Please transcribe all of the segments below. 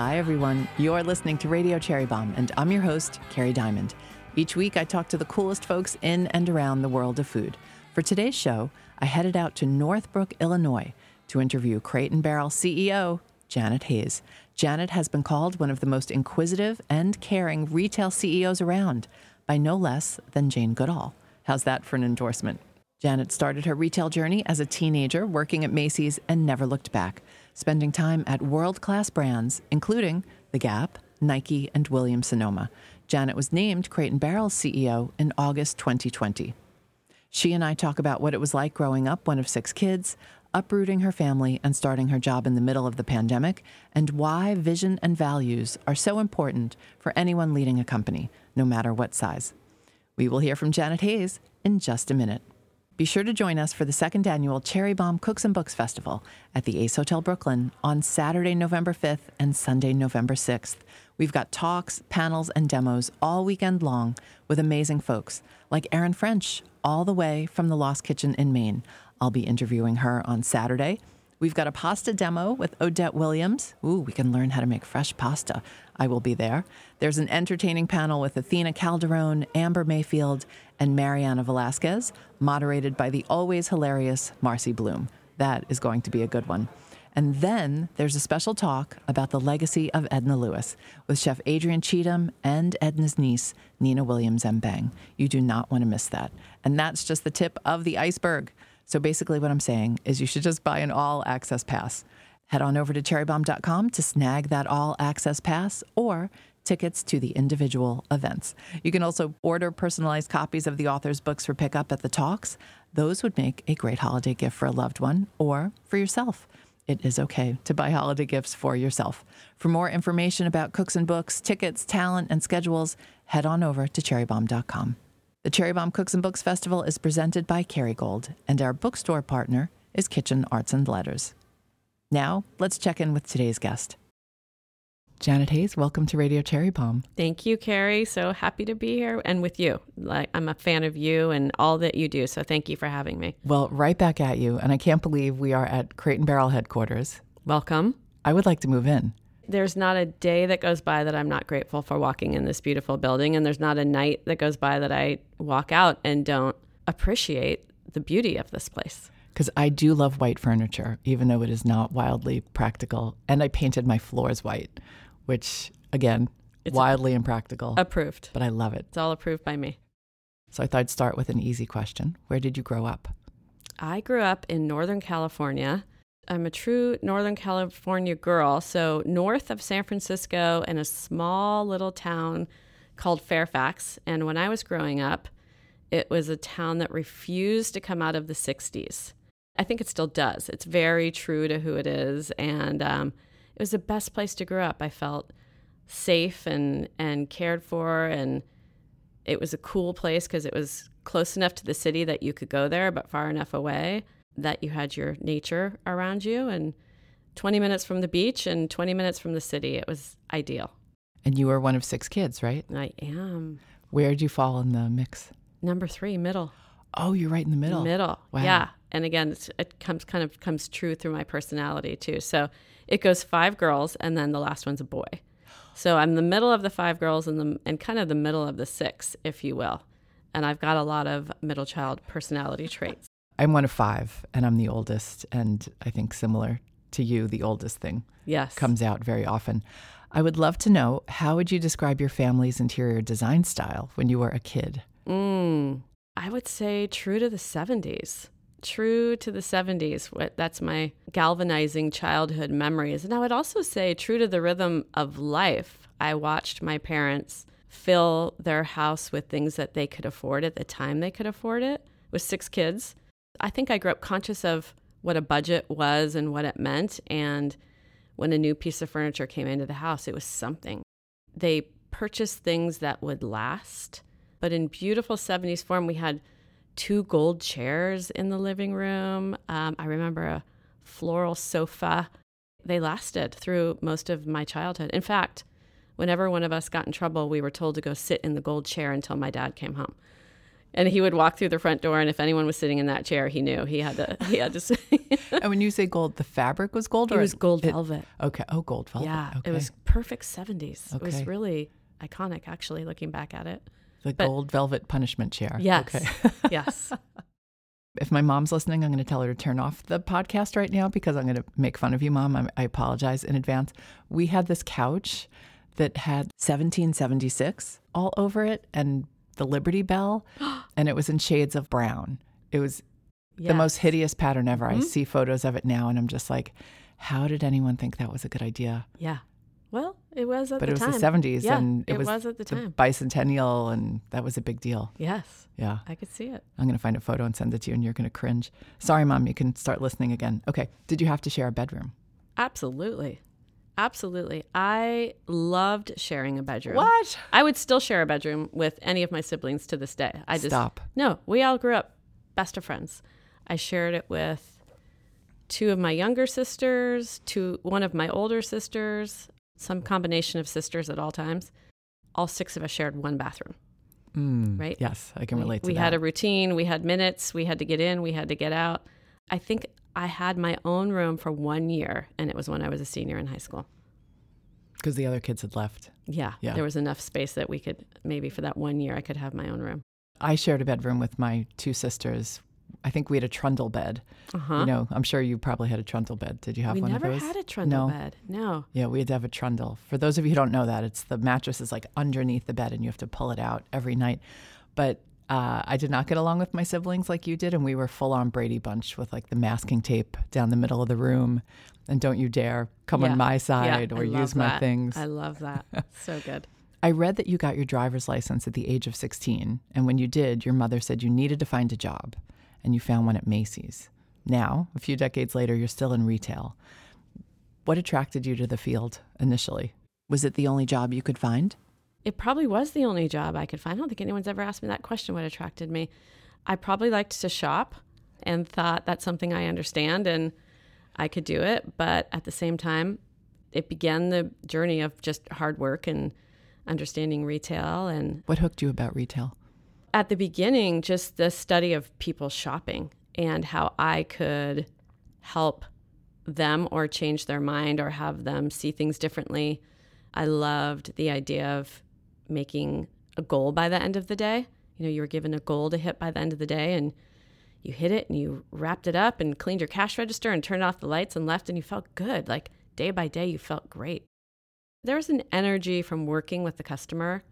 Hi, everyone. You're listening to Radio Cherry Bombe, and I'm your host, Kerry Diamond. Each week, I talk to the coolest folks in and around the world of food. For today's show, I headed out to Northbrook, Illinois to interview Crate and Barrel CEO Janet Hayes. Janet has been called one of the most inquisitive and caring retail CEOs around by no less than Jane Goodall. How's that for an endorsement? Janet started her retail journey as a teenager working at Macy's and never looked back, spending time at world class brands, including The Gap, Nike, and Williams Sonoma. Janet was named Crate and Barrel's CEO in August 2020. She and I talk about what it was like growing up one of six kids, uprooting her family and starting her job in the middle of the pandemic, and why vision and values are so important for anyone leading a company, no matter what size. We will hear from Janet Hayes in just a minute. Be sure to join us for the second annual Cherry Bombe Cooks and Books Festival at the Ace Hotel Brooklyn on Saturday, November 5th and Sunday, November 6th. We've got talks, panels, and demos all weekend long with amazing folks like Erin French, all the way from the Lost Kitchen in Maine. I'll be interviewing her on Saturday. We've got a pasta demo with Odette Williams. Ooh, we can learn how to make fresh pasta. I will be there. There's an entertaining panel with Athena Calderone, Amber Mayfield, and Mariana Velasquez, moderated by the always hilarious Marcy Blum. That is going to be a good one. And then there's a special talk about the legacy of Edna Lewis with Chef Adrienne Cheatham and Edna's niece, Nina Williams Mbengue. You do not want to miss that. And that's just the tip of the iceberg. So basically, what I'm saying is you should just buy an all access pass. Head on over to cherrybombe.com to snag that all access pass or tickets to the individual events. You can also order personalized copies of the author's books for pickup at the talks. Those would make a great holiday gift for a loved one or for yourself. It is okay to buy holiday gifts for yourself. For more information about Cooks and Books, tickets, talent, and schedules, head on over to cherrybombe.com. The Cherry Bombe Cooks and Books Festival is presented by Kerrygold, and our bookstore partner is Kitchen Arts and Letters. Now, let's check in with today's guest. Janet Hayes, welcome to Radio Cherry Bombe. Thank you, Kerry. So happy to be here and with you. Like I'm a fan of you and all that you do. So thank you for having me. Well, right back at you, and I can't believe we are at Crate and Barrel headquarters. Welcome. I would like to move in there's not a day that goes by that I'm not grateful for walking in this beautiful building. And there's not a night that goes by that I walk out and don't appreciate the beauty of this place. Because I do love white furniture, even though it is not wildly practical. And I painted my floors white, which, again, it's wildly impractical. Approved. But I love it. It's all approved by me. So I thought I'd start with an easy question Where did you grow up? I grew up in Northern California I'm a true Northern California girl. So north of San Francisco in a small little town called Fairfax. And when I was growing up, it was a town that refused to come out of the 60s. I think it still does. It's very true to who it is. And um, it was the best place to grow up. I felt safe and, and cared for. And it was a cool place because it was close enough to the city that you could go there, but far enough away that you had your nature around you and 20 minutes from the beach and 20 minutes from the city. It was ideal. And you were one of six kids, right? I am. Where did you fall in the mix? Number three, middle. Oh, you're right in the middle. Middle. Wow. Yeah. And again, it comes kind of comes true through my personality too. So it goes five girls, and then the last one's a boy. So I'm the middle of the five girls and the and kind of the middle of the six, if you will. And I've got a lot of middle child personality traits. I'm one of five, and I'm the oldest, and I think similar to you, the oldest thing yes. comes out very often. I would love to know how would you describe your family's interior design style when you were a kid? Mm, I would say true to the 70s. True to the 70s. What that's my galvanizing childhood memories. And I would also say true to the rhythm of life. I watched my parents fill their house with things that they could afford at the time they could afford it. With six kids, I think I grew up conscious of what a budget was and what it meant. And when a new piece of furniture came into the house, it was something. They purchased things that would last. But in beautiful 70s form, we had two gold chairs in the living room. Um, I remember a floral sofa. They lasted through most of my childhood. In fact, whenever one of us got in trouble, we were told to go sit in the gold chair until my dad came home and he would walk through the front door, and if anyone was sitting in that chair, he knew he had to. He had to. and when you say gold, the fabric was gold, or it was gold it- velvet. Okay. Oh, gold velvet. Yeah, Okay. it was perfect seventies. It was really iconic, actually, looking back at it. The but- gold velvet punishment chair. Yes, Okay. yes. if my mom's listening, I'm going to tell her to turn off the podcast right now because I'm going to make fun of you, mom. I, I apologize in advance. We had this couch that had 1776 all over it and the Liberty Bell, and it was in shades of brown. It was the most hideous pattern ever. I Mhm. see photos of it now, and I'm just like, how did anyone think that was a good idea? Yeah. Well, it was at But the time. But it was time. the 70s, Yeah, and it, it was, was at the time. bicentennial, and that was a big deal. Yes, Yeah. I could see it. I'm going to find a photo and send it to you, and you're going to cringe. Sorry, mom, you can start listening again. Okay. Did you have to share a bedroom? Absolutely. Absolutely. I loved sharing a bedroom. What? I would still share a bedroom with any of my siblings to this day. I just Stop. No, we all grew up best of friends. I shared it with two of my younger sisters, two one of my older sisters, some combination of sisters at all times. All six of us shared one bathroom. Mm, Right? Yes, I can We- relate to we that. We had a routine, we had minutes, we had to get in, we had to get out. I think I had my own room for one year, and it was when I was a senior in high school. Because the other kids had left. Yeah, Yeah. there was enough space that we could maybe for that one year I could have my own room. I shared a bedroom with my two sisters. I think we had a trundle bed. Uh huh. You know, I'm sure you probably had a trundle bed. Did you have we one of those? We never had a trundle No. bed. No. Yeah, we had to have a trundle. For those of you who don't know that, it's the mattress is like underneath the bed and you have to pull it out every night. But uh, I did not get along with my siblings like you did, and we were full on Brady Bunch with like the masking tape down the middle of the room. And don't you dare come Yeah. on my side I or use my that. things. I love that. so good. I read that you got your driver's license at the age of 16, and when you did, your mother said you needed to find a job, and you found one at Macy's. Now, a few decades later, you're still in retail. What attracted you to the field initially? Was it the only job you could find? It probably was the only job I could find. I don't think anyone's ever asked me that question what attracted me. I probably liked to shop and thought that's something I understand and I could do it. But at the same time, it began the journey of just hard work and understanding retail. And What hooked you about retail? At the beginning, just the study of people shopping and how I could help them or change their mind or have them see things differently. I loved the idea of making a goal by the end of the day. You know, you were given a goal to hit by the end of the day and you hit it and you wrapped it up and cleaned your cash register and turned off the lights and left and you felt good. Like day by day, you felt great. There was an energy from working with the customer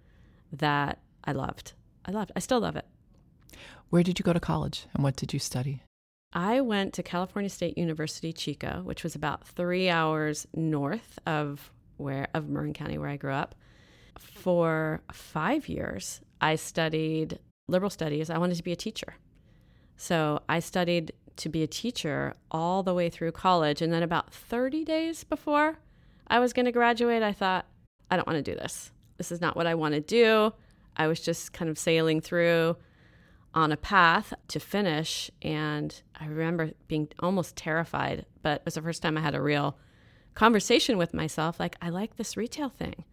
that I loved. I loved. I still love it. Where did you go to college, and what did you study? I went to California State University, Chico, which was about three hours north of where of Marin County, where I grew up. For five years, I studied liberal studies. I wanted to be a teacher, so I studied to be a teacher all the way through college. And then about thirty days before I was going to graduate, I thought, I don't want to do this. This is not what I want to do. I was just kind of sailing through on a path to finish. And I remember being almost terrified, but it was the first time I had a real conversation with myself like, I like this retail thing.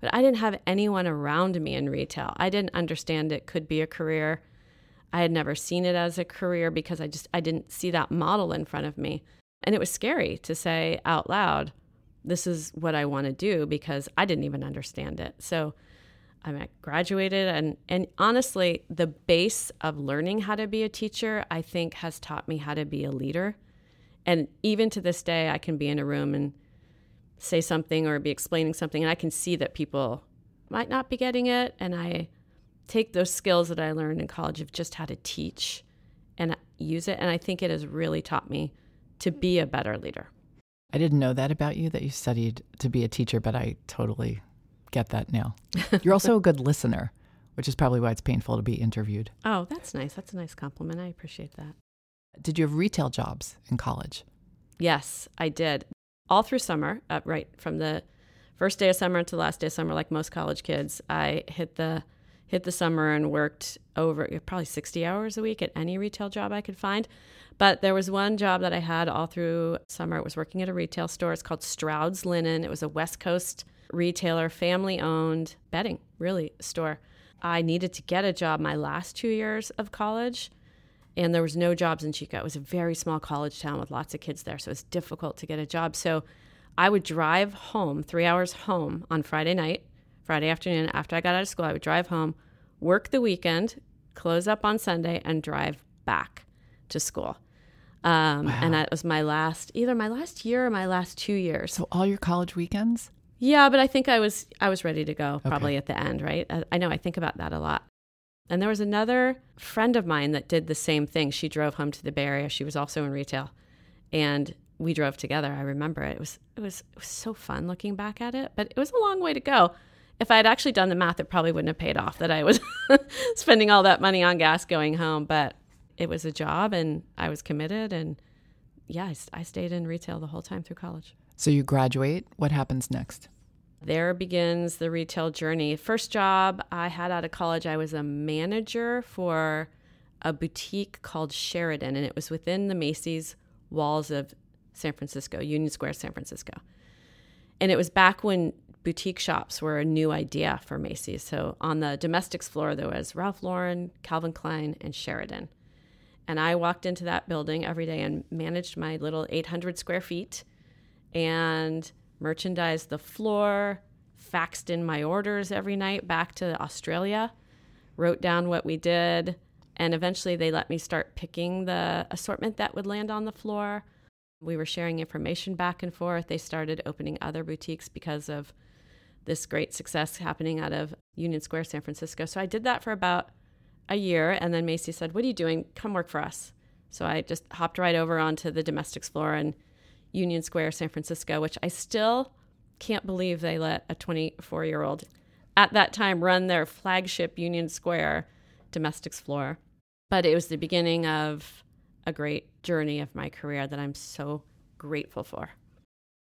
But I didn't have anyone around me in retail. I didn't understand it could be a career. I had never seen it as a career because I just I didn't see that model in front of me. And it was scary to say out loud, this is what I want to do because I didn't even understand it. So I graduated and and honestly, the base of learning how to be a teacher, I think has taught me how to be a leader. And even to this day, I can be in a room and say something or be explaining something and I can see that people might not be getting it and I take those skills that I learned in college of just how to teach and use it and I think it has really taught me to be a better leader. I didn't know that about you that you studied to be a teacher, but I totally get that now. You're also a good listener, which is probably why it's painful to be interviewed. Oh, that's nice. That's a nice compliment. I appreciate that. Did you have retail jobs in college? Yes, I did. All through summer, uh, right from the first day of summer to the last day of summer, like most college kids, I hit the hit the summer and worked over probably 60 hours a week at any retail job I could find. But there was one job that I had all through summer. It was working at a retail store. It's called Stroud's Linen. It was a West Coast retailer, family owned bedding, really store. I needed to get a job my last two years of college, and there was no jobs in Chico. It was a very small college town with lots of kids there, so it was difficult to get a job. So I would drive home, three hours home on Friday night, Friday afternoon after I got out of school. I would drive home, work the weekend, close up on Sunday, and drive back to school. Um, wow. And that was my last, either my last year or my last two years. So all your college weekends? Yeah, but I think I was I was ready to go probably okay. at the end, right? I, I know I think about that a lot. And there was another friend of mine that did the same thing. She drove home to the Bay Area. She was also in retail, and we drove together. I remember it. It was it was it was so fun looking back at it, but it was a long way to go. If I had actually done the math, it probably wouldn't have paid off that I was spending all that money on gas going home. But it was a job, and I was committed, and yeah, I, I stayed in retail the whole time through college. So you graduate. What happens next? There begins the retail journey. First job I had out of college, I was a manager for a boutique called Sheridan, and it was within the Macy's walls of San Francisco, Union Square, San Francisco. And it was back when boutique shops were a new idea for Macy's. So on the domestics floor, there was Ralph Lauren, Calvin Klein, and Sheridan. And I walked into that building every day and managed my little 800 square feet and merchandised the floor, faxed in my orders every night back to Australia, wrote down what we did, and eventually they let me start picking the assortment that would land on the floor. We were sharing information back and forth. They started opening other boutiques because of this great success happening out of Union Square, San Francisco. So I did that for about a year, and then Macy said, What are you doing? Come work for us. So I just hopped right over onto the domestics floor and Union Square, San Francisco, which I still can't believe they let a 24 year old at that time run their flagship Union Square domestics floor. But it was the beginning of a great journey of my career that I'm so grateful for.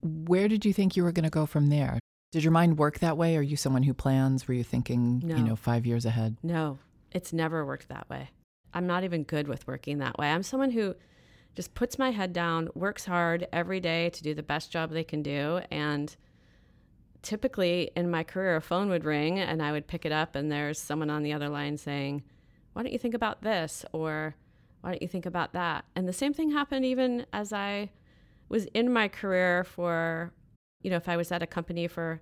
Where did you think you were going to go from there? Did your mind work that way? Are you someone who plans? Were you thinking, no. you know, five years ahead? No, it's never worked that way. I'm not even good with working that way. I'm someone who just puts my head down, works hard every day to do the best job they can do. And typically in my career, a phone would ring and I would pick it up, and there's someone on the other line saying, Why don't you think about this? Or why don't you think about that? And the same thing happened even as I was in my career for, you know, if I was at a company for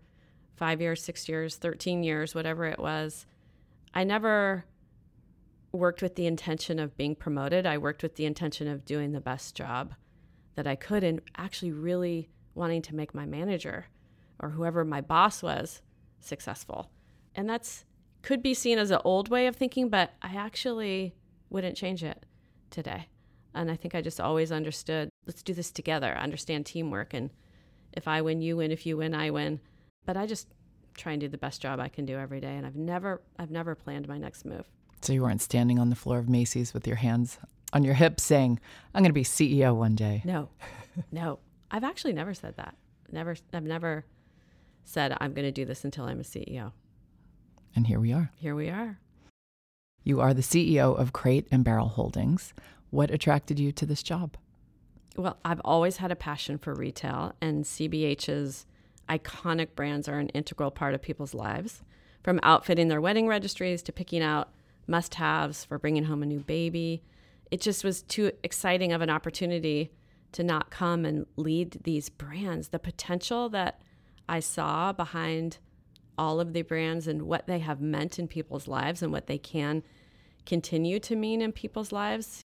five years, six years, 13 years, whatever it was, I never worked with the intention of being promoted. I worked with the intention of doing the best job that I could and actually really wanting to make my manager or whoever my boss was successful. And that's could be seen as an old way of thinking, but I actually wouldn't change it today. And I think I just always understood let's do this together, understand teamwork. And if I win, you win. If you win, I win. But I just try and do the best job I can do every day. And I've never, I've never planned my next move. So you weren't standing on the floor of Macy's with your hands on your hips saying, I'm going to be CEO one day. No, no. I've actually never said that. Never, I've never said I'm going to do this until I'm a CEO. And here we are. Here we are. You are the CEO of Crate and Barrel Holdings. What attracted you to this job? Well, I've always had a passion for retail, and CBH's iconic brands are an integral part of people's lives. From outfitting their wedding registries to picking out must haves for bringing home a new baby. It just was too exciting of an opportunity to not come and lead these brands. The potential that I saw behind all of the brands and what they have meant in people's lives and what they can continue to mean in people's lives.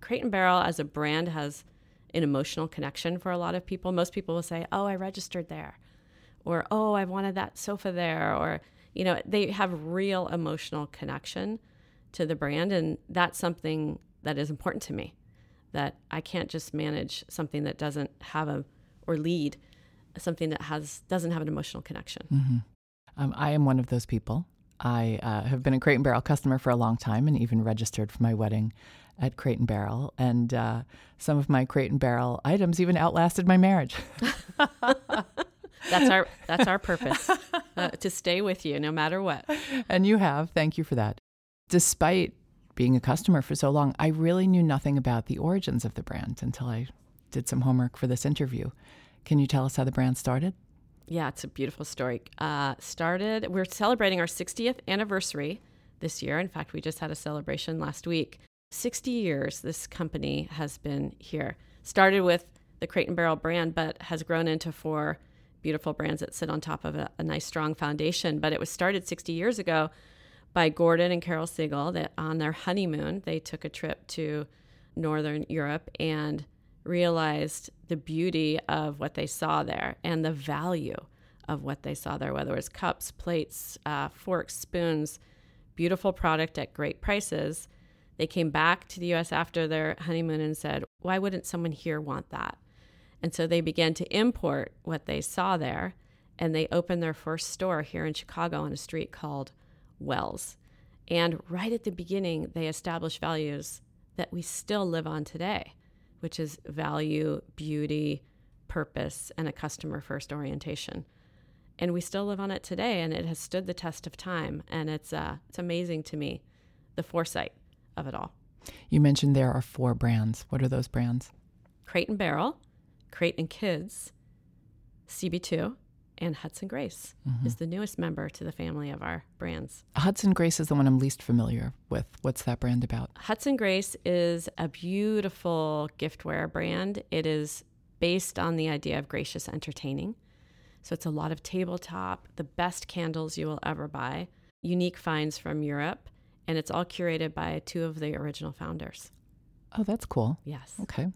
Crate and Barrel as a brand has an emotional connection for a lot of people. Most people will say, "Oh, I registered there." Or, "Oh, I wanted that sofa there." Or, you know, they have real emotional connection to the brand. And that's something that is important to me that I can't just manage something that doesn't have a, or lead something that has, doesn't have an emotional connection. Mm-hmm. Um, I am one of those people. I uh, have been a Crate and Barrel customer for a long time and even registered for my wedding at Crate and Barrel. And uh, some of my Crate and Barrel items even outlasted my marriage. that's our that's our purpose uh, to stay with you no matter what. And you have. Thank you for that despite being a customer for so long, I really knew nothing about the origins of the brand until I did some homework for this interview. Can you tell us how the brand started? Yeah, it's a beautiful story. Uh, started, we're celebrating our 60th anniversary this year. In fact, we just had a celebration last week. 60 years this company has been here. Started with the Crate and Barrel brand, but has grown into four beautiful brands that sit on top of a, a nice, strong foundation. But it was started 60 years ago by Gordon and Carol Segal that on their honeymoon, they took a trip to Northern Europe and realized the beauty of what they saw there and the value of what they saw there, whether it was cups, plates, uh, forks, spoons, beautiful product at great prices. They came back to the US after their honeymoon and said, Why wouldn't someone here want that? And so they began to import what they saw there and they opened their first store here in Chicago on a street called Wells. And right at the beginning, they established values that we still live on today, which is value, beauty, purpose, and a customer first orientation. And we still live on it today, and it has stood the test of time. And it's, uh, it's amazing to me the foresight of it all. You mentioned there are four brands. What are those brands? Crate and Barrel, Crate and Kids, CB2, and Hudson Grace mm-hmm. is the newest member to the family of our brands. Hudson Grace is the one I'm least familiar with. What's that brand about? Hudson Grace is a beautiful giftware brand. It is based on the idea of gracious entertaining. So it's a lot of tabletop, the best candles you will ever buy, unique finds from Europe, and it's all curated by two of the original founders. Oh, that's cool. Yes. Okay.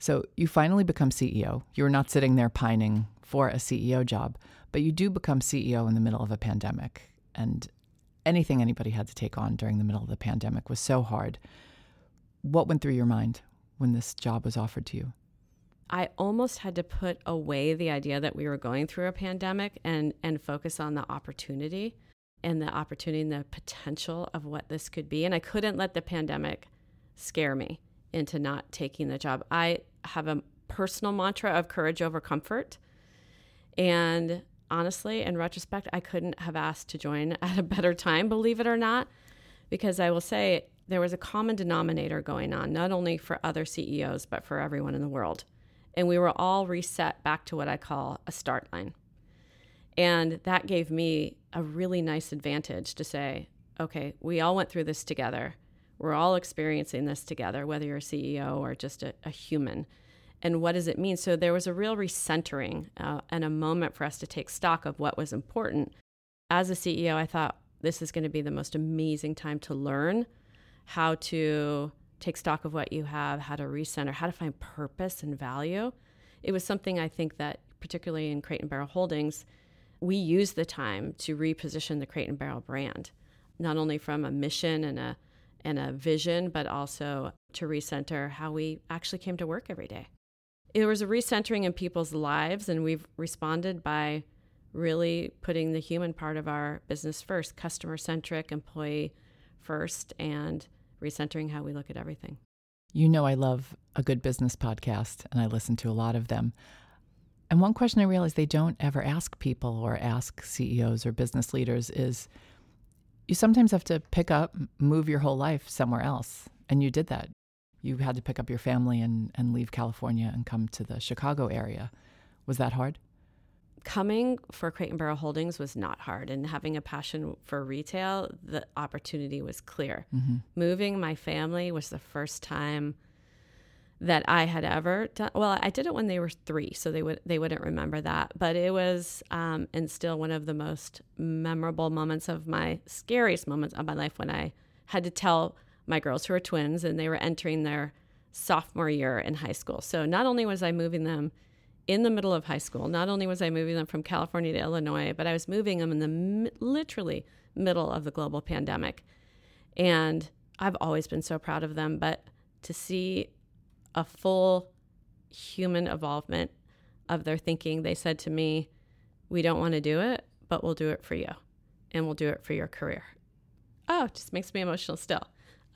So you finally become CEO. You're not sitting there pining for a CEO job, but you do become CEO in the middle of a pandemic. And anything anybody had to take on during the middle of the pandemic was so hard. What went through your mind when this job was offered to you? I almost had to put away the idea that we were going through a pandemic and and focus on the opportunity and the opportunity and the potential of what this could be. And I couldn't let the pandemic scare me into not taking the job. I have a personal mantra of courage over comfort. And honestly, in retrospect, I couldn't have asked to join at a better time, believe it or not, because I will say there was a common denominator going on, not only for other CEOs, but for everyone in the world. And we were all reset back to what I call a start line. And that gave me a really nice advantage to say, okay, we all went through this together. We're all experiencing this together, whether you're a CEO or just a, a human. And what does it mean? So there was a real recentering uh, and a moment for us to take stock of what was important. As a CEO, I thought this is going to be the most amazing time to learn how to take stock of what you have, how to recenter, how to find purpose and value. It was something I think that, particularly in Crate and Barrel Holdings, we used the time to reposition the Crate and Barrel brand, not only from a mission and a and a vision, but also to recenter how we actually came to work every day. It was a recentering in people's lives, and we've responded by really putting the human part of our business first, customer centric, employee first, and recentering how we look at everything. You know, I love a good business podcast, and I listen to a lot of them. And one question I realize they don't ever ask people or ask CEOs or business leaders is you sometimes have to pick up, move your whole life somewhere else. And you did that. You had to pick up your family and, and leave California and come to the Chicago area. Was that hard? Coming for Crate and Barrel Holdings was not hard, and having a passion for retail, the opportunity was clear. Mm-hmm. Moving my family was the first time that I had ever done. Well, I did it when they were three, so they would they wouldn't remember that. But it was um, and still one of the most memorable moments of my scariest moments of my life when I had to tell my girls who are twins and they were entering their sophomore year in high school. So not only was I moving them in the middle of high school, not only was I moving them from California to Illinois, but I was moving them in the literally middle of the global pandemic. And I've always been so proud of them, but to see a full human involvement of their thinking. They said to me, We don't want to do it, but we'll do it for you and we'll do it for your career. Oh, it just makes me emotional still.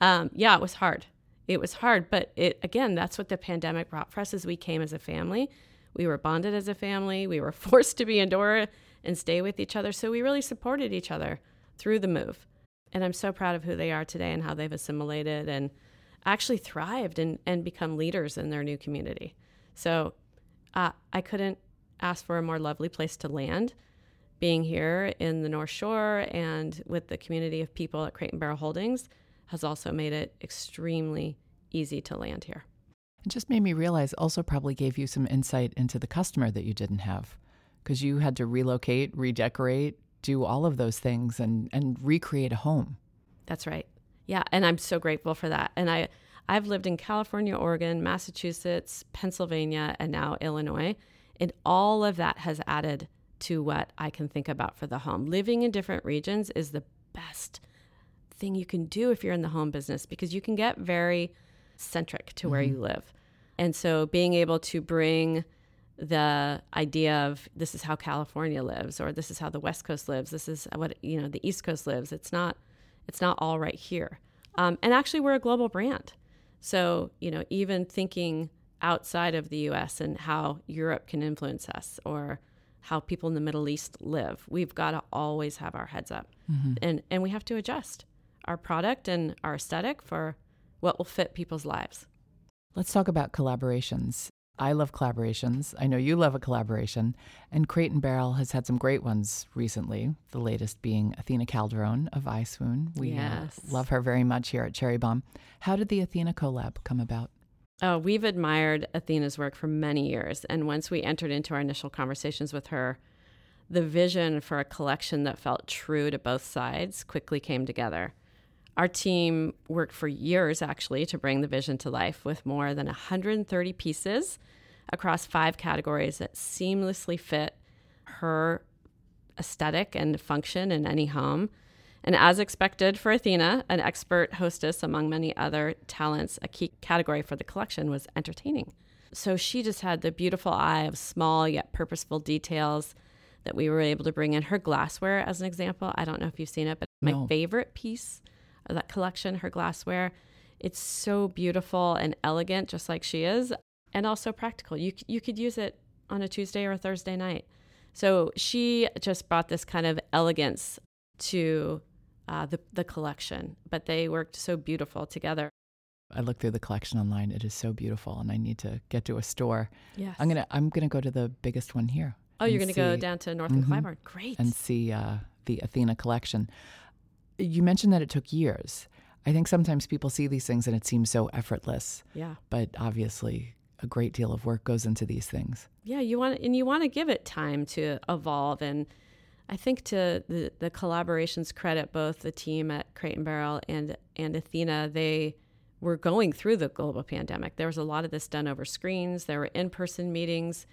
Um, yeah, it was hard. It was hard, but it again, that's what the pandemic brought for us as we came as a family. We were bonded as a family. We were forced to be indoor and stay with each other. So we really supported each other through the move. And I'm so proud of who they are today and how they've assimilated and actually thrived and, and become leaders in their new community. So uh, I couldn't ask for a more lovely place to land being here in the North Shore and with the community of people at Crate and Barrel Holdings has also made it extremely easy to land here. It just made me realize also probably gave you some insight into the customer that you didn't have because you had to relocate, redecorate, do all of those things and and recreate a home. That's right. Yeah, and I'm so grateful for that. And I I've lived in California, Oregon, Massachusetts, Pennsylvania, and now Illinois. And all of that has added to what I can think about for the home. Living in different regions is the best thing you can do if you're in the home business because you can get very centric to where mm-hmm. you live. And so being able to bring the idea of this is how California lives or this is how the West Coast lives, this is what you know the East Coast lives. It's not it's not all right here. Um, and actually, we're a global brand. So you know, even thinking outside of the U.S. and how Europe can influence us or how people in the Middle East live, we've got to always have our heads up, mm-hmm. and and we have to adjust our product and our aesthetic for what will fit people's lives. Let's talk about collaborations. I love collaborations. I know you love a collaboration. And Crate and Barrel has had some great ones recently, the latest being Athena Calderone of EyeSwoon. We yes. love her very much here at Cherry Bombe. How did the Athena collab come about? Oh, we've admired Athena's work for many years. And once we entered into our initial conversations with her, the vision for a collection that felt true to both sides quickly came together. Our team worked for years actually to bring the vision to life with more than 130 pieces across five categories that seamlessly fit her aesthetic and function in any home. And as expected for Athena, an expert hostess among many other talents, a key category for the collection was entertaining. So she just had the beautiful eye of small yet purposeful details that we were able to bring in. Her glassware, as an example, I don't know if you've seen it, but no. my favorite piece that collection, her glassware. It's so beautiful and elegant, just like she is, and also practical. You you could use it on a Tuesday or a Thursday night. So she just brought this kind of elegance to uh, the the collection, but they worked so beautiful together. I looked through the collection online. It is so beautiful, and I need to get to a store. Yes. I'm gonna I'm gonna go to the biggest one here. Oh, you're gonna see, go down to North mm-hmm, Great. And see uh, the Athena collection. You mentioned that it took years. I think sometimes people see these things and it seems so effortless. Yeah. But obviously, a great deal of work goes into these things. Yeah, you want and you want to give it time to evolve and I think to the, the collaborations credit both the team at Crate and Barrel and and Athena, they were going through the global pandemic. There was a lot of this done over screens, there were in-person meetings,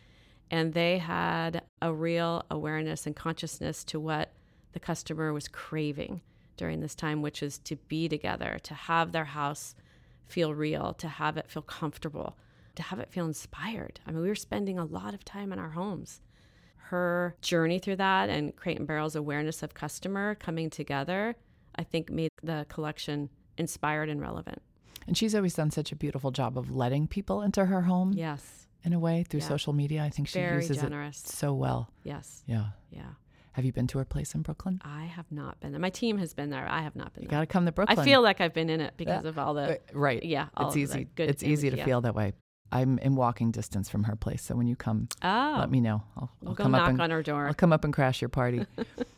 and they had a real awareness and consciousness to what the customer was craving during this time, which is to be together, to have their house feel real, to have it feel comfortable, to have it feel inspired. I mean, we were spending a lot of time in our homes. Her journey through that and Crate and Barrel's awareness of customer coming together, I think made the collection inspired and relevant. And she's always done such a beautiful job of letting people into her home. Yes. In a way, through yeah. social media. I think she Very uses generous. it so well. Yes. Yeah. Yeah. Have you been to her place in Brooklyn? I have not been there. My team has been there. I have not been you. Got to come to Brooklyn. I feel like I've been in it because yeah. of all the uh, right. Yeah, it's easy. Good it's easy to yeah. feel that way. I'm in walking distance from her place, so when you come, oh, let me know. I'll, we'll I'll go come knock up and, on her door. I'll come up and crash your party.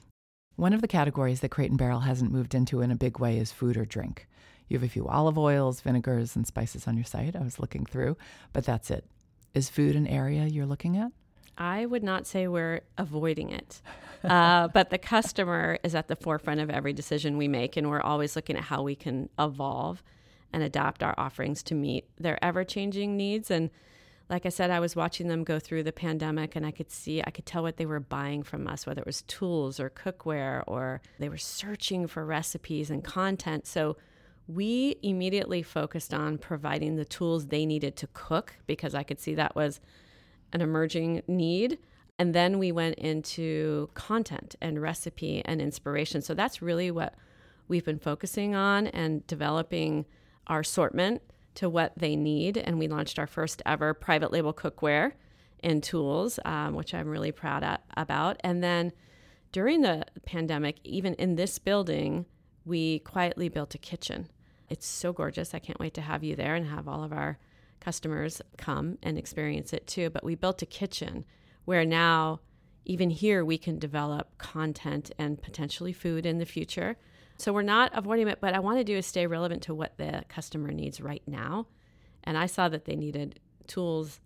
One of the categories that Crate and Barrel hasn't moved into in a big way is food or drink. You have a few olive oils, vinegars, and spices on your site. I was looking through, but that's it. Is food an area you're looking at? I would not say we're avoiding it, uh, but the customer is at the forefront of every decision we make, and we're always looking at how we can evolve and adapt our offerings to meet their ever changing needs. And like I said, I was watching them go through the pandemic, and I could see, I could tell what they were buying from us, whether it was tools or cookware, or they were searching for recipes and content. So we immediately focused on providing the tools they needed to cook because I could see that was an emerging need. And then we went into content and recipe and inspiration. So that's really what we've been focusing on and developing our assortment to what they need. And we launched our first ever private label cookware and tools, um, which I'm really proud at, about. And then during the pandemic, even in this building, we quietly built a kitchen. It's so gorgeous. I can't wait to have you there and have all of our customers come and experience it too. But we built a kitchen where now even here we can develop content and potentially food in the future. So we're not avoiding it, but I want to do is stay relevant to what the customer needs right now. And I saw that they needed tools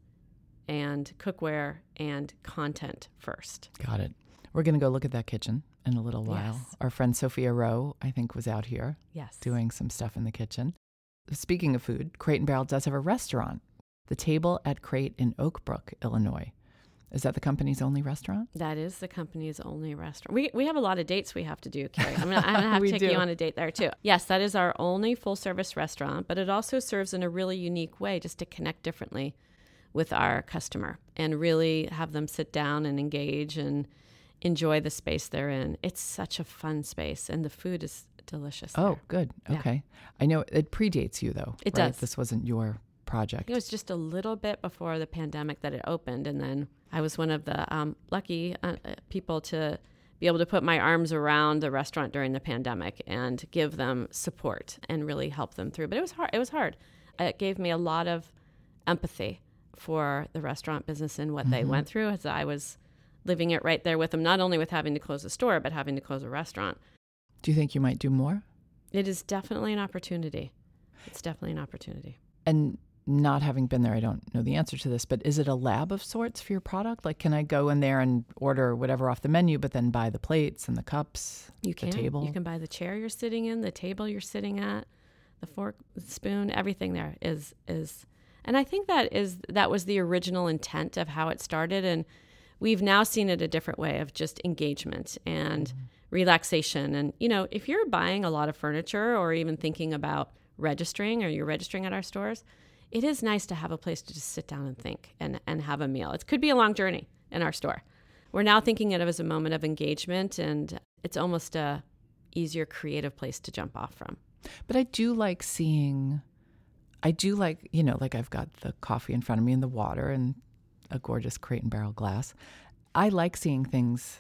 and cookware and content first. Got it. We're going to go look at that kitchen in a little while. Yes. Our friend Sophia Roe, I think, was out here Yes. doing some stuff in the kitchen. Speaking of food, Crate and Barrel does have a restaurant, the Table at Crate in Oak Brook, Illinois. Is that the company's only restaurant? That is the company's only restaurant. We, we have a lot of dates we have to do, Kerry. I'm gonna, have to take do. you on a date there too. Yes, that is our only full service restaurant, but it also serves in a really unique way just to connect differently with our customer and really have them sit down and engage and enjoy the space they're in. It's such a fun space and the food is delicious. Oh, there. good. Yeah. Okay. I know it predates you, though. It right? does. This wasn't your project. It was just a little bit before the pandemic that it opened, and then I was one of the um, lucky uh, uh, people to be able to put my arms around the restaurant during the pandemic and give them support and really help them through. But it was hard. It was hard. It gave me a lot of empathy for the restaurant business and what they went through, as I was living it right there with them. Not only with having to close a store, but having to close a restaurant. Do you think you might do more? It is definitely an opportunity. It's definitely an opportunity. And not having been there, I don't know the answer to this, but is it a lab of sorts for your product? Like, can I go in there and order whatever off the menu, but then buy the plates and the cups, You the can. table? You can buy the chair you're sitting in, the table you're sitting at, the fork, the spoon, everything there is is and I think that is that was the original intent of how it started and we've now seen it a different way of just engagement and mm-hmm. Relaxation and you know, if you're buying a lot of furniture or even thinking about registering or you're registering at our stores, it is nice to have a place to just sit down and think and, and have a meal. It could be a long journey in our store. We're now thinking of it as a moment of engagement and it's almost a easier creative place to jump off from. But I do like seeing, I do like, you know, like I've got the coffee in front of me and the water and a gorgeous crate and barrel glass. I like seeing things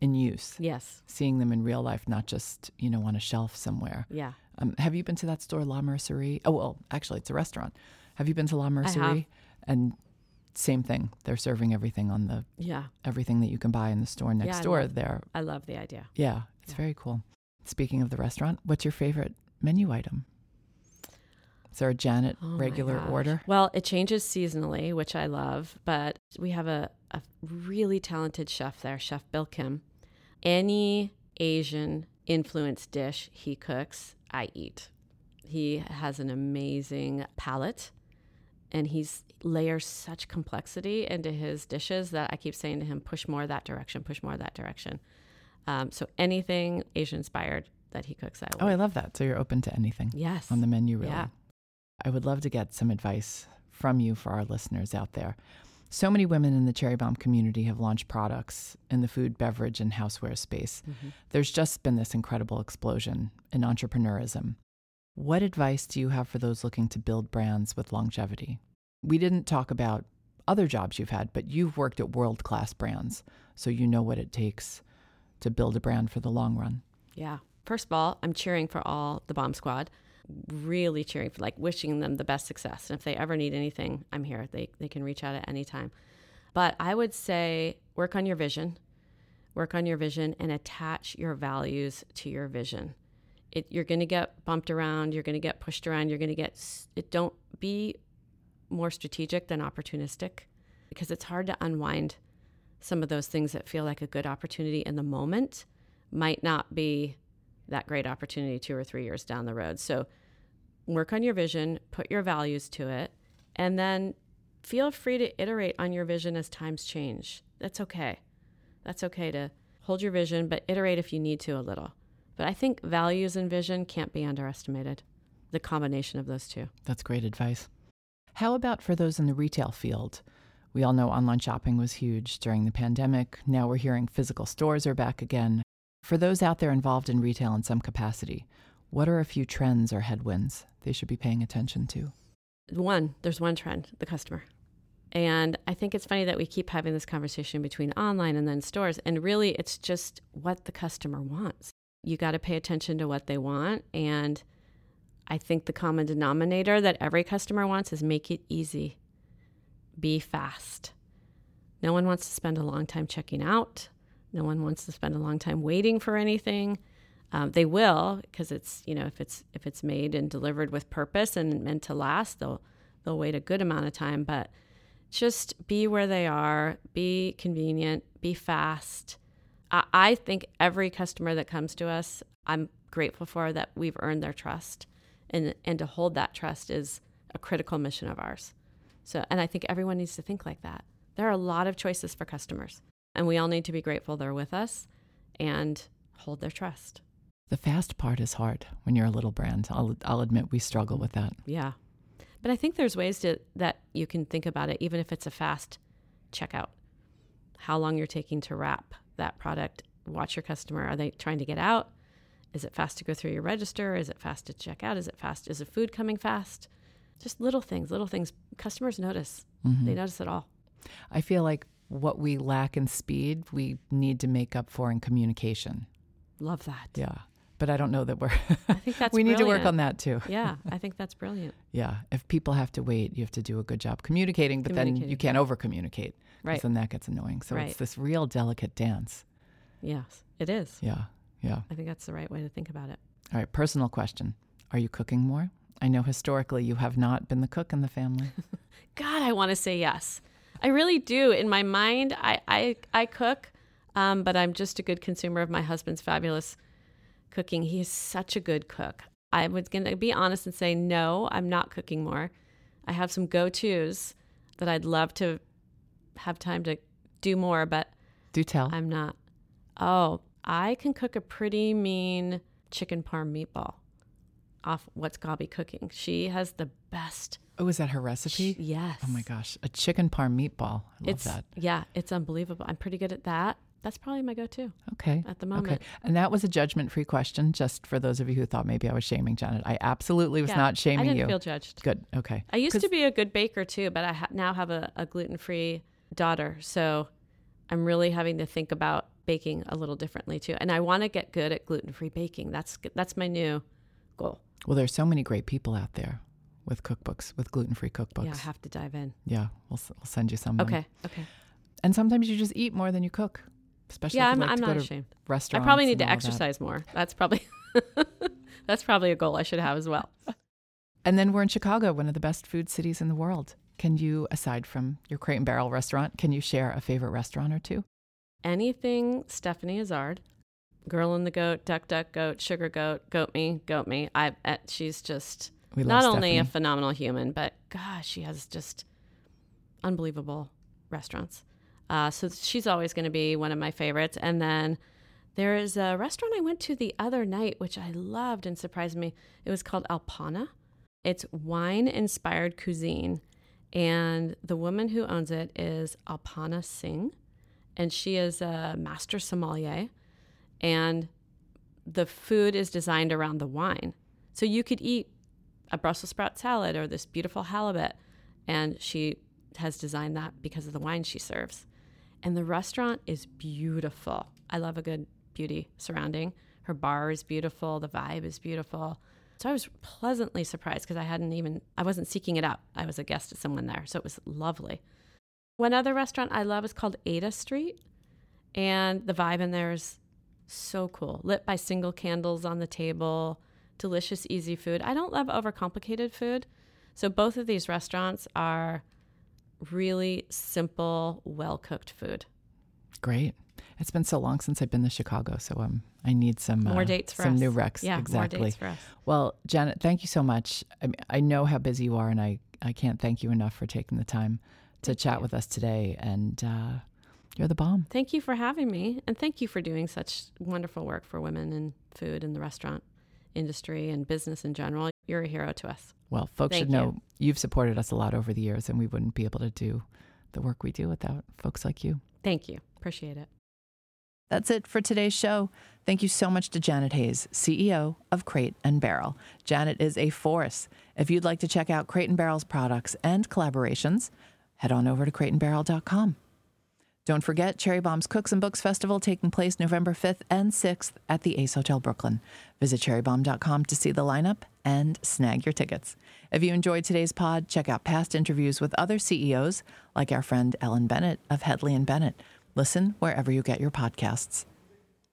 in use, Yes. seeing them in real life, not just, you know, on a shelf somewhere. Yeah. Um, have you been to that store, La Mercerie? Oh, well, actually, it's a restaurant. Have you been to La Mercerie? And same thing. They're serving everything on the Yeah. everything that you can buy in the store next Yeah, I door. love- There, I love the idea. yeah, it's Yeah. very cool. Speaking of the restaurant, what's your favorite menu item? Is there a Janet Oh regular order? Well, it changes seasonally, which I love, but we have a, a really talented chef there, Chef Bill Kim. Any Asian influenced dish he cooks, I eat. He has an amazing palate and he's layers such complexity into his dishes that I keep saying to him, push more that direction, push more that direction. Um, so anything Asian inspired that he cooks, I will. Oh, I love that. So you're open to anything yes. on the menu, really. Yeah. I would love to get some advice from you for our listeners out there. So many women in the Cherry Bombe community have launched products in the food, beverage, and houseware space. Mhm. There's just been this incredible explosion in entrepreneurism. What advice do you have for those looking to build brands with longevity? We didn't talk about other jobs you've had, but you've worked at world class brands, so you know what it takes to build a brand for the long run. Yeah. First of all, I'm cheering for all the bomb squad. Really cheering for like wishing them the best success. And if they ever need anything, I'm here. They they can reach out at any time. But I would say work on your vision. Work on your vision and attach your values to your vision. It, you're going to get bumped around, you're going to get pushed around, you're going to get it don't be more strategic than opportunistic because it's hard to unwind some of those things that feel like a good opportunity in the moment might not be that great opportunity two or three years down the road. So work on your vision, put your values to it, and then feel free to iterate on your vision as times change. That's okay. That's okay to hold your vision, but iterate if you need to a little. But I think values and vision can't be underestimated, the combination of those two. That's great advice. How about for those in the retail field? We all know online shopping was huge during the pandemic. Now we're hearing physical stores are back again. For those out there involved in retail in some capacity, what are a few trends or headwinds they should be paying attention to? one there's one trend the customer and i think it's funny that we keep having this conversation between online and then stores and really it's just what the customer wants you got to pay attention to what they want and i think the common denominator that every customer wants is make it easy be fast No one wants to spend a long time checking out. No one wants to spend a long time waiting for anything. Um, they will because it's you know if it's if it's made and delivered with purpose and meant to last, they'll they'll wait a good amount of time. But just be where they are, be convenient, be fast. I, I think every customer that comes to us, I'm grateful for that we've earned their trust, and and to hold that trust is a critical mission of ours. So, and I think everyone needs to think like that. There are a lot of choices for customers, and we all need to be grateful they're with us and hold their trust. The fast part is hard when you're a little brand. I'll, I'll admit we struggle with that. Yeah. But I think there's ways to, that you can think about it, even if it's a fast checkout. How long you're taking to wrap that product. Watch your customer. Are they trying to get out? Is it fast to go through your register? Is it fast to check out? Is it fast? Is the food coming fast? Just little things, little things. Customers notice. Mm-hmm. They notice it all. I feel like what we lack in speed, we need to make up for in communication. Love that. Yeah. But I don't know that we're. I think that's. we brilliant. need to work on that too. yeah, I think that's brilliant. yeah, if people have to wait, you have to do a good job communicating, but then you can't over communicate, right? Then that gets annoying. So right. it's this real delicate dance. Yes, it is. Yeah, yeah. I think that's the right way to think about it. All right, personal question: Are you cooking more? I know historically you have not been the cook in the family. God, I want to say yes. I really do. In my mind, I I, I cook, um, but I'm just a good consumer of my husband's fabulous cooking. He is such a good cook. I was going to be honest and say, no, I'm not cooking more. I have some go tos that I'd love to have time to do more, but do tell. I'm not. Oh, I can cook a pretty mean chicken parm meatball off what's Gaby cooking. She has the best. Oh, is that her recipe? She, yes. Oh my gosh, a chicken parm meatball. I love it's, that. Yeah, it's unbelievable. I'm pretty good at that that's probably my go-to. Okay. At the moment. Okay. And that was a judgment-free question, just for those of you who thought maybe I was shaming Janet. I absolutely was yeah, not shaming you. I didn't you. feel judged. Good. Okay. I used to be a good baker too, but I ha- now have a, a gluten-free daughter, so I'm really having to think about baking a little differently too. And I want to get good at gluten-free baking. That's that's my new goal. Well, there's so many great people out there with cookbooks, with gluten-free cookbooks. Yeah, I have to dive in. Yeah, we'll, we'll send you some. Okay. Okay. And sometimes you just eat more than you cook especially yeah, I'm, like I'm not ashamed. Restaurants. I probably need to exercise that. more. That's probably that's probably a goal I should have as well. And then we're in Chicago, one of the best food cities in the world. Can you, aside from your Crate and Barrel restaurant, can you share a favorite restaurant or two? Anything Stephanie Izard, Girl in the Goat, Duck Duck Goat, Sugargoat, Goat Me, Goat Me. I uh, she's just not only a phenomenal human, but gosh, she has just unbelievable restaurants. Uh, so she's always going to be one of my favorites. And then there is a restaurant I went to the other night, which I loved and surprised me. It was called Alpana. It's wine inspired cuisine. And the woman who owns it is Alpana Singh. And she is a master sommelier. And the food is designed around the wine. So you could eat a Brussels sprout salad or this beautiful halibut. And she has designed that because of the wine she serves. And the restaurant is beautiful. I love a good beauty surrounding. Her bar is beautiful, the vibe is beautiful. So I was pleasantly surprised because I hadn't even, I wasn't seeking it out. I was a guest at someone there. So it was lovely. One other restaurant I love is called Ada Street. And the vibe in there is so cool. Lit by single candles on the table, delicious, easy food. I don't love overcomplicated food. So both of these restaurants are really simple, well cooked food. Great. It's been so long since I've been to Chicago, so um, I need some more uh, dates for some us. new recs. Yeah, exactly. more dates for us. Well, Janet, thank you so much. I, mean, I know how busy you are, and I, I can't thank you enough for taking the time to thank chat you. with us today. And uh, you're the bomb. Thank you for having me, and thank you for doing such wonderful work for women in food and the restaurant industry and business in general. You're a hero to us. Well, folks Thank should know you. you've supported us a lot over the years, and we wouldn't be able to do the work we do without folks like you. Thank you. Appreciate it. That's it for today's show. Thank you so much to Janet Hayes, CEO of Crate and Barrel. Janet is a force. If you'd like to check out Crate and Barrel's products and collaborations, head on over to crateandbarrel.com. Don't forget Cherry Bombe's Cooks and Books Festival taking place November 5th and 6th at the Ace Hotel Brooklyn. Visit cherrybombe.com to see the lineup and snag your tickets. If you enjoyed today's pod, check out past interviews with other CEOs like our friend Ellen Bennett of Hedley and Bennett. Listen wherever you get your podcasts.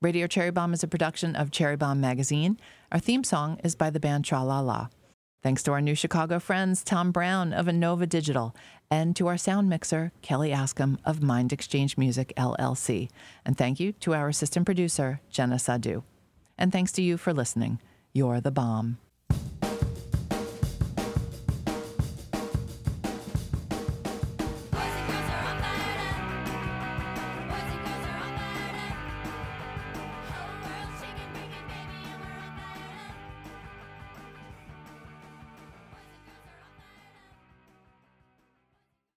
Radio Cherry Bombe is a production of Cherry Bombe Magazine. Our theme song is by the band Tra La La. Thanks to our new Chicago friends, Tom Brown of Innova Digital, and to our sound mixer, Kelly Askham of Mind Exchange Music, LLC. And thank you to our assistant producer, Jenna Sadu. And thanks to you for listening. You're the bomb.